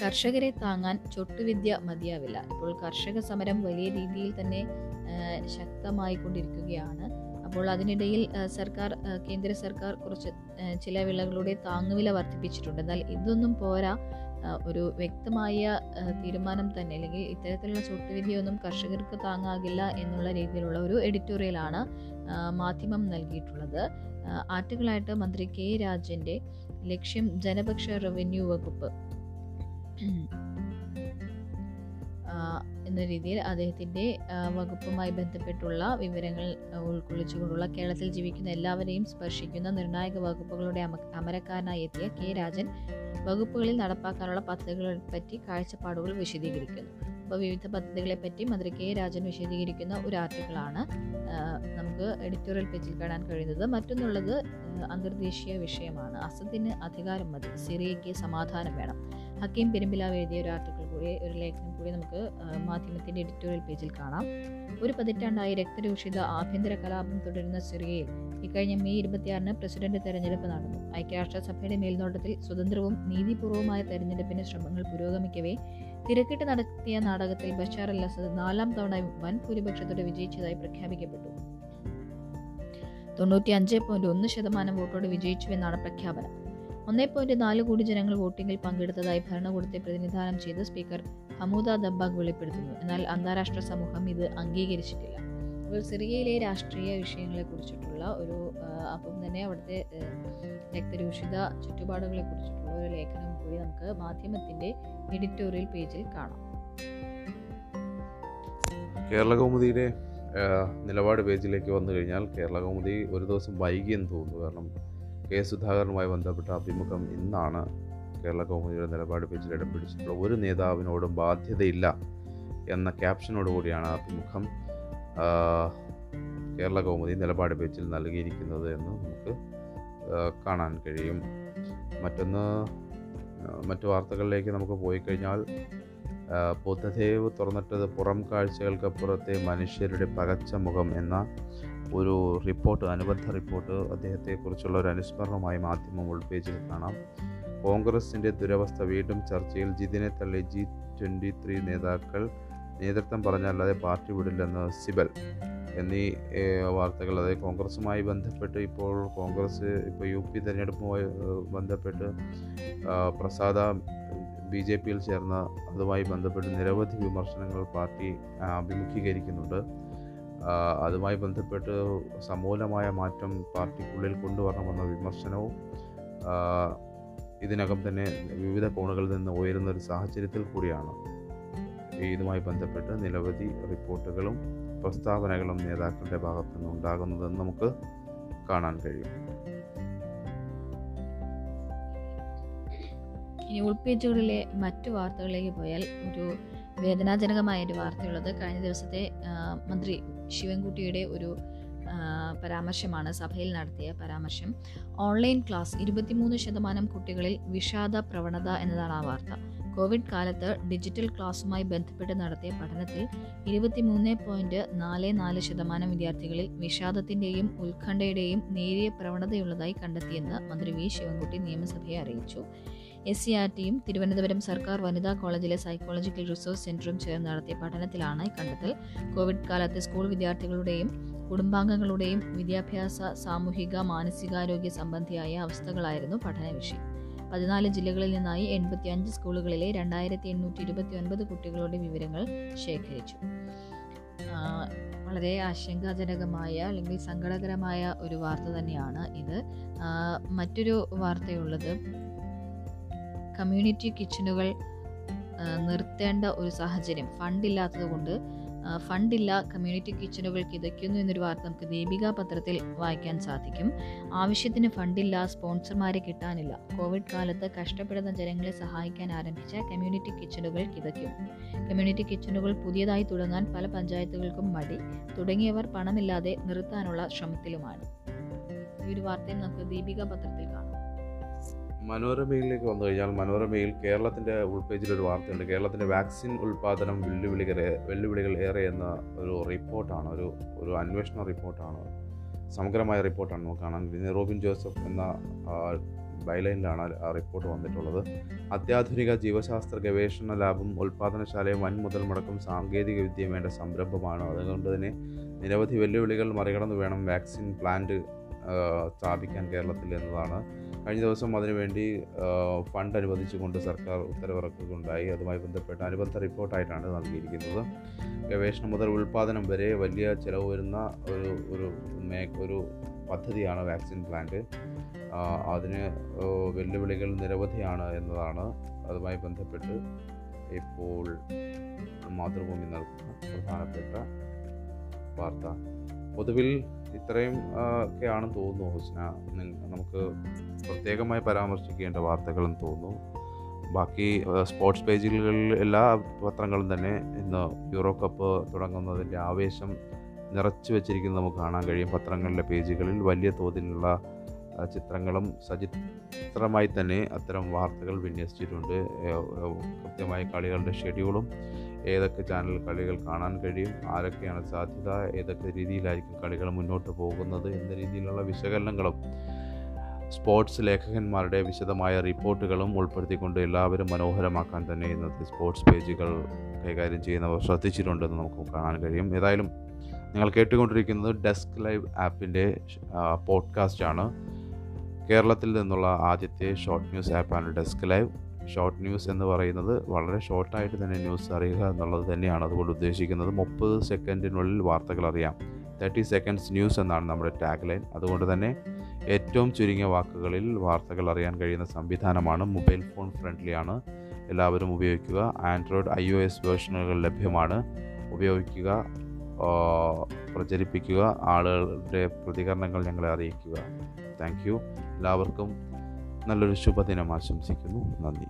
കർഷകരെ താങ്ങാൻ ചൊട്ടുവിദ്യ മതിയാവില്ല. ഇപ്പോൾ കർഷക സമരം വലിയ രീതിയിൽ തന്നെ ശക്തമായി കൊണ്ടിരിക്കുകയാണ് അപ്പോൾ അതിനിടയിൽ സർക്കാർ കേന്ദ്ര സർക്കാർ കുറച്ച് ചില വിളകളുടെ താങ്ങുവില വർദ്ധിപ്പിച്ചിട്ടുണ്ട്. എന്നാൽ ഇതൊന്നും പോരാ ഒരു വ്യക്തമായ തീരുമാനം തന്നെ. അല്ലെങ്കിൽ ഇത്തരത്തിലുള്ള ചൊട്ടുവിദ്യയൊന്നും കർഷകർക്ക് താങ്ങാകില്ല എന്നുള്ള രീതിയിലുള്ള ഒരു എഡിറ്റോറിയലാണ് മാധ്യമം നൽകിയിട്ടുള്ളത്. ആർട്ടിക്കിളായിട്ട് മന്ത്രി കെ രാജന്റെ ലക്ഷ്യം ജനപക്ഷ റവന്യൂ വകുപ്പ്. എന്ന രീതിയിൽ അദ്ദേഹത്തിന്റെ വകുപ്പുമായി ബന്ധപ്പെട്ടുള്ള വിവരങ്ങൾ ഉൾക്കൊള്ളിച്ചുകൊണ്ടുള്ള കേരളത്തിൽ ജീവിക്കുന്ന എല്ലാവരെയും സ്പർശിക്കുന്ന നിർണായക വകുപ്പുകളുടെ അമ അമരക്കാരനായി എത്തിയ കെ രാജൻ വകുപ്പുകളിൽ നടപ്പാക്കാനുള്ള പദ്ധതികളെ പറ്റി കാഴ്ചപ്പാടുകൾ വിശദീകരിക്കുന്നു. അപ്പോൾ വിവിധ പദ്ധതികളെ പറ്റി മന്ത്രി കെ രാജൻ വിശദീകരിക്കുന്ന ഒരു ആർട്ടിക്കിളാണ് നമുക്ക് എഡിറ്റോറിയൽ പേജിൽ കാണാൻ കഴിയുന്നത്. മറ്റൊന്നുള്ളത് അന്തർദേശീയ വിഷയമാണ്. അസദിന് അധികാരം മതി. സിറിയയ്ക്ക് സമാധാനം വേണം. ഹക്കീം പെരുമ്പിലാവ് എഴുതിയ ഒരു ആർട്ടിക്കിൾ കൂടി ഒരു ലേഖനം കൂടി നമുക്ക് മാധ്യമത്തിന്റെ എഡിറ്റോറിയൽ പേജിൽ കാണാം. ഒരു പതിറ്റാണ്ടായി രക്തരൂഷിത ആഭ്യന്തര കലാപം തുടരുന്ന സിറിയയിൽ ഇക്കഴിഞ്ഞ മെയ് ഇരുപത്തിയാറിന് പ്രസിഡന്റ് തെരഞ്ഞെടുപ്പ് നടന്നു. ഐക്യരാഷ്ട്രസഭയുടെ മേൽനോട്ടത്തിൽ സ്വതന്ത്രവും നീതിപൂർവവുമായ തെരഞ്ഞെടുപ്പിന് ശ്രമങ്ങൾ പുരോഗമിക്കവേ തിരക്കിട്ട് നടത്തിയ നാടകത്തിൽ ബഷാർ അൽ അസദ് നാലാം തവണ വൻ ഭൂരിപക്ഷത്തോടെ വിജയിച്ചതായി പ്രഖ്യാപിക്കപ്പെട്ടു. തൊണ്ണൂറ്റി അഞ്ച് പോയിന്റ് ഒന്ന് ശതമാനം വോട്ടോടെ വിജയിച്ചുവെന്നാണ് പ്രഖ്യാപനം. ഒന്നേ പോയിന്റ് നാല് കോടി ജനങ്ങൾ വോട്ടിംഗിൽ പങ്കെടുത്തതായി ഭരണകൂടത്തെ പ്രതിനിധാനം ചെയ്ത് സ്പീക്കർ ഹമൂദ ദബ്ബാഗ് വെളിപ്പെടുത്തുന്നു. എന്നാൽ അന്താരാഷ്ട്ര സമൂഹം ഇത് അംഗീകരിച്ചിട്ടില്ല. അപ്പോൾ സിറിയയിലെ രാഷ്ട്രീയ വിഷയങ്ങളെ കുറിച്ചിട്ടുള്ള ഒരു അപ്പം തന്നെ അവിടുത്തെ രക്തരൂഷിത ചുറ്റുപാടുകളെ കുറിച്ചിട്ടുള്ള ഒരു ലേഖനം കൂടി നമുക്ക് മാധ്യമത്തിന്റെ എഡിറ്റോറിയൽ പേജിൽ കാണാം. കേരള കൗമുദിയുടെ നിലപാട് പേജിലേക്ക് വന്നു കഴിഞ്ഞാൽ കേരളകൗമുദി ഒരു ദിവസം വൈകിയെന്ന് തോന്നുന്നു. കാരണം കെ സുധാകരനുമായി ബന്ധപ്പെട്ട അഭിമുഖം ഇന്നാണ് കേരള കൗമുദിയുടെ നിലപാട് പേജിൽ ഇടം ഒരു നേതാവിനോടും ബാധ്യതയില്ല എന്ന ക്യാപ്ഷനോടുകൂടിയാണ് അഭിമുഖം. കേരള കൗമുദി നിലപാട് പേച്ചിൽ നൽകിയിരിക്കുന്നത് എന്ന് നമുക്ക് കാണാൻ കഴിയും. മറ്റൊന്ന് മറ്റു വാർത്തകളിലേക്ക് നമുക്ക് പോയി കഴിഞ്ഞാൽ ബുദ്ധദേവ് തുറന്നിട്ടത് പുറം കാഴ്ചകൾക്കപ്പുറത്തെ മനുഷ്യരുടെ പകച്ച മുഖം എന്ന ഒരു റിപ്പോർട്ട് അനുബന്ധ റിപ്പോർട്ട് അദ്ദേഹത്തെക്കുറിച്ചുള്ള ഒരു അനുസ്മരണമായി മാധ്യമം ഉൾപേജിൽ കാണാം. കോൺഗ്രസിന്റെ ദുരവസ്ഥ വീണ്ടും ചർച്ചയിൽ ജിതിനെ തള്ളി ജി ട്വന്റി ത്രീ നേതാക്കൾ നേതൃത്വം പറഞ്ഞല്ലാതെ പാർട്ടി വിടില്ലെന്ന് സിബൽ എന്നീ വാർത്തകൾ. അതായത് കോൺഗ്രസുമായി ബന്ധപ്പെട്ട് ഇപ്പോൾ കോൺഗ്രസ് ഇപ്പോൾ യു പി തിരഞ്ഞെടുപ്പുമായി ബന്ധപ്പെട്ട് പ്രസാദ ബി ജെ പിയിൽ ചേർന്ന അതുമായി ബന്ധപ്പെട്ട് നിരവധി വിമർശനങ്ങൾ പാർട്ടി അഭിമുഖീകരിക്കുന്നുണ്ട്. അതുമായി ബന്ധപ്പെട്ട് സമൂലമായ മാറ്റം പാർട്ടിക്കുള്ളിൽ കൊണ്ടുവരണമെന്ന വിമർശനവും ഇതിനകം തന്നെ വിവിധ കോണുകളിൽ നിന്ന് ഉയരുന്ന ഒരു സാഹചര്യത്തിൽ കൂടിയാണ്. ഇതുമായി ബന്ധപ്പെട്ട് നിരവധി റിപ്പോർട്ടുകളും പ്രസ്താവനകളും നേതാക്കളുടെ ഭാഗത്തു നിന്ന് ഉണ്ടാകുന്നതെന്ന് നമുക്ക് കാണാൻ കഴിയും. ഇനി ഉൾപേജുകളിലെ മറ്റു വാർത്തകളിലേക്ക് പോയാൽ ഒരു വേദനാജനകമായ ഒരു വാർത്തയുള്ളത് കഴിഞ്ഞ ദിവസത്തെ മന്ത്രി ശിവൻകുട്ടിയുടെ ഒരു പരാമർശമാണ് സഭയിൽ നടത്തിയ പരാമർശം. ഓൺലൈൻ ക്ലാസ് ഇരുപത്തിമൂന്ന് ശതമാനം കുട്ടികളിൽ വിഷാദ പ്രവണത എന്നതാണ് ആ വാർത്ത. കോവിഡ് കാലത്ത് ഡിജിറ്റൽ ക്ലാസ്സുമായി ബന്ധപ്പെട്ട് നടത്തിയ പഠനത്തിൽ ഇരുപത്തിമൂന്ന് പോയിന്റ് നാല് നാല് ശതമാനം വിദ്യാർത്ഥികളിൽ വിഷാദത്തിന്റെയും ഉത്കണ്ഠയുടെയും നേരിയ പ്രവണതയുള്ളതായി കണ്ടെത്തിയെന്ന് മന്ത്രി വി. ശിവൻകുട്ടി നിയമസഭയെ അറിയിച്ചു. എസ് സി ആർ ടിയും തിരുവനന്തപുരം സർക്കാർ വനിതാ കോളേജിലെ സൈക്കോളജിക്കൽ റിസോഴ്സ് സെന്ററും ചേർന്ന് നടത്തിയ പഠനത്തിലാണ് കണ്ടെത്തൽ കോവിഡ് കാലത്ത് സ്കൂൾ വിദ്യാർത്ഥികളുടെയും കുടുംബാംഗങ്ങളുടെയും വിദ്യാഭ്യാസ സാമൂഹിക മാനസികാരോഗ്യ സംബന്ധിയായ അവസ്ഥകളായിരുന്നു പഠന വിഷയം പതിനാല് ജില്ലകളിൽ നിന്നായി എൺപത്തി അഞ്ച് സ്കൂളുകളിലെ രണ്ടായിരത്തി എണ്ണൂറ്റി ഇരുപത്തി ഒൻപത് കുട്ടികളുടെ വിവരങ്ങൾ ശേഖരിച്ചു. വളരെ ആശങ്കാജനകമായ അല്ലെങ്കിൽ സങ്കടകരമായ ഒരു വാർത്ത തന്നെയാണ് ഇത്. മറ്റൊരു വാർത്തയുള്ളത് കമ്മ്യൂണിറ്റി കിച്ചണുകൾ നിർത്തേണ്ട ഒരു സാഹചര്യം ഫണ്ടില്ലാത്തത് കൊണ്ട് ഫണ്ടില്ല കമ്മ്യൂണിറ്റി കിച്ചണുകൾ കിതയ്ക്കുന്നു എന്നൊരു വാർത്ത നമുക്ക് ദീപിക പത്രത്തിൽ വായിക്കാൻ സാധിക്കും. ആവശ്യത്തിന് ഫണ്ടില്ല സ്പോൺസർമാരെ കിട്ടാനില്ല. കോവിഡ് കാലത്ത് കഷ്ടപ്പെടുന്ന ജനങ്ങളെ സഹായിക്കാൻ ആരംഭിച്ച കമ്മ്യൂണിറ്റി കിച്ചണുകൾ കിതയ്ക്കും കമ്മ്യൂണിറ്റി കിച്ചണുകൾ പുതിയതായി തുടങ്ങാൻ പല പഞ്ചായത്തുകൾക്കും മടി. തുടങ്ങിയവർ പണമില്ലാതെ നിർത്താനുള്ള ശ്രമത്തിലുമാണ്. ഈ ഒരു വാർത്തയും നമുക്ക് ദീപിക പത്രത്തിൽ മനോരമയിലേക്ക് വന്നു കഴിഞ്ഞാൽ മനോരമയിൽ കേരളത്തിന്റെ ഉൾപേജിൽ ഒരു വാർത്തയുണ്ട്. കേരളത്തിന്റെ വാക്സിൻ ഉൽപ്പാദനം വെല്ലുവിളികൾ വെല്ലുവിളികൾ ഏറെ എന്ന ഒരു റിപ്പോർട്ടാണ്. ഒരു ഒരു അന്വേഷണ റിപ്പോർട്ടാണ്. സമഗ്രമായ റിപ്പോർട്ടാണ് നമുക്ക് കാണാൻ പിന്നെ റോബിൻ ജോസഫ് എന്ന ബൈലൈനിലാണ് ആ റിപ്പോർട്ട് വന്നിട്ടുള്ളത്. അത്യാധുനിക ജീവശാസ്ത്ര ഗവേഷണ ലാബും ഉൽപ്പാദനശാലയും വൻ മുതൽ മുടക്കും സാങ്കേതിക വിദ്യയും വേണ്ട സംരംഭമാണ്. അതുകൊണ്ട് തന്നെ നിരവധി വെല്ലുവിളികൾ മറികടന്ന് വേണം വാക്സിൻ പ്ലാന്റ് സ്ഥാപിക്കാൻ കേരളത്തിൽ എന്നതാണ്. കഴിഞ്ഞ ദിവസം അതിനുവേണ്ടി ഫണ്ട് അനുവദിച്ചുകൊണ്ട് സർക്കാർ ഉത്തരവിറക്കുകയുണ്ടായി. അതുമായി ബന്ധപ്പെട്ട അനുബന്ധ റിപ്പോർട്ടായിട്ടാണ് നൽകിയിരിക്കുന്നത്. ഗവേഷണം മുതൽ ഉൽപ്പാദനം വരെ വലിയ ചിലവ് വരുന്ന ഒരു ഒരു ഒരു പദ്ധതിയാണ് വാക്സിൻ പ്ലാന്റ്. അതിന് വെല്ലുവിളികൾ നിരവധിയാണ് എന്നതാണ് അതുമായി ബന്ധപ്പെട്ട് ഇപ്പോൾ മാതൃഭൂമി നൽകുന്ന പ്രധാനപ്പെട്ട വാർത്ത. പൊതുവിൽ ഇത്രയും ഒക്കെ ഒക്കെയാണെന്ന് തോന്നുന്നു ഹുസ്ന. നമുക്ക് പ്രത്യേകമായി പരാമർശിക്കേണ്ട വാർത്തകളെന്ന് തോന്നുന്നു. ബാക്കി സ്പോർട്സ് പേജുകളിൽ എല്ലാ പത്രങ്ങളും തന്നെ ഇന്ന് യൂറോ കപ്പ് തുടങ്ങുന്നതിന്റെ ആവേശം നിറച്ചു വെച്ചിരിക്കുന്നത് നമുക്ക് കാണാൻ കഴിയും. പത്രങ്ങളിലെ പേജുകളിൽ വലിയ തോതിലുള്ള ചിത്രങ്ങളും സചിത്രമായി തന്നെ അത്തരം വാർത്തകൾ വിന്യസിച്ചിട്ടുണ്ട്. കൃത്യമായ കളികളുടെ ഷെഡ്യൂളും ഏതൊക്കെ ചാനൽ കളികൾ കാണാൻ കഴിയും ആരൊക്കെയാണ് സാധ്യത ഏതൊക്കെ രീതിയിലായിരിക്കും കളികൾ മുന്നോട്ട് പോകുന്നത് എന്ന രീതിയിലുള്ള വിശകലനങ്ങളും സ്പോർട്സ് ലേഖകന്മാരുടെ വിശദമായ റിപ്പോർട്ടുകളും ഉൾപ്പെടുത്തിക്കൊണ്ട് എല്ലാവരും മനോഹരമാക്കാൻ തന്നെ ഇന്നത്തെ സ്പോർട്സ് പേജുകൾ കൈകാര്യം ചെയ്യുന്നവർ ശ്രദ്ധിച്ചിട്ടുണ്ടെന്ന് നമുക്ക് കാണാൻ കഴിയും. ഏതായാലും നിങ്ങൾ കേട്ടുകൊണ്ടിരിക്കുന്നത് ഡെസ്ക് ലൈവ് ആപ്പിന്റെ പോഡ്കാസ്റ്റാണ് കേരളത്തിൽ നിന്നുള്ള ആദ്യത്തെ ഷോർട്ട് ന്യൂസ് ആപ്പാണ് ഡെസ്ക് ലൈവ് ഷോർട്ട് ന്യൂസ് എന്ന് പറയുന്നത് വളരെ ഷോർട്ടായിട്ട് തന്നെ ന്യൂസ് അറിയുക എന്നുള്ളത് തന്നെയാണ് അതുകൊണ്ട് ഉദ്ദേശിക്കുന്നത്. മുപ്പത് സെക്കൻഡിനുള്ളിൽ വാർത്തകൾ അറിയാം. തേർട്ടി സെക്കൻഡ്സ് ന്യൂസ് എന്നാണ് നമ്മുടെ ടാഗ് ലൈൻ അതുകൊണ്ട് തന്നെ ഏറ്റവും ചുരുങ്ങിയ വാക്കുകളിൽ വാർത്തകൾ അറിയാൻ കഴിയുന്ന സംവിധാനമാണ് മൊബൈൽ ഫോൺ ഫ്രണ്ട്ലിയാണ് എല്ലാവരും ഉപയോഗിക്കുക. ആൻഡ്രോയിഡ് ഐ ഒ എസ് വേർഷനുകൾ ലഭ്യമാണ്. ഉപയോഗിക്കുക പ്രചരിപ്പിക്കുക ആളുകളുടെ പ്രതികരണങ്ങൾ ഞങ്ങളെ അറിയിക്കുക. താങ്ക് എല്ലാവർക്കും നല്ലൊരു ശുഭദിനം ആശംസിക്കുന്നു. നന്ദി.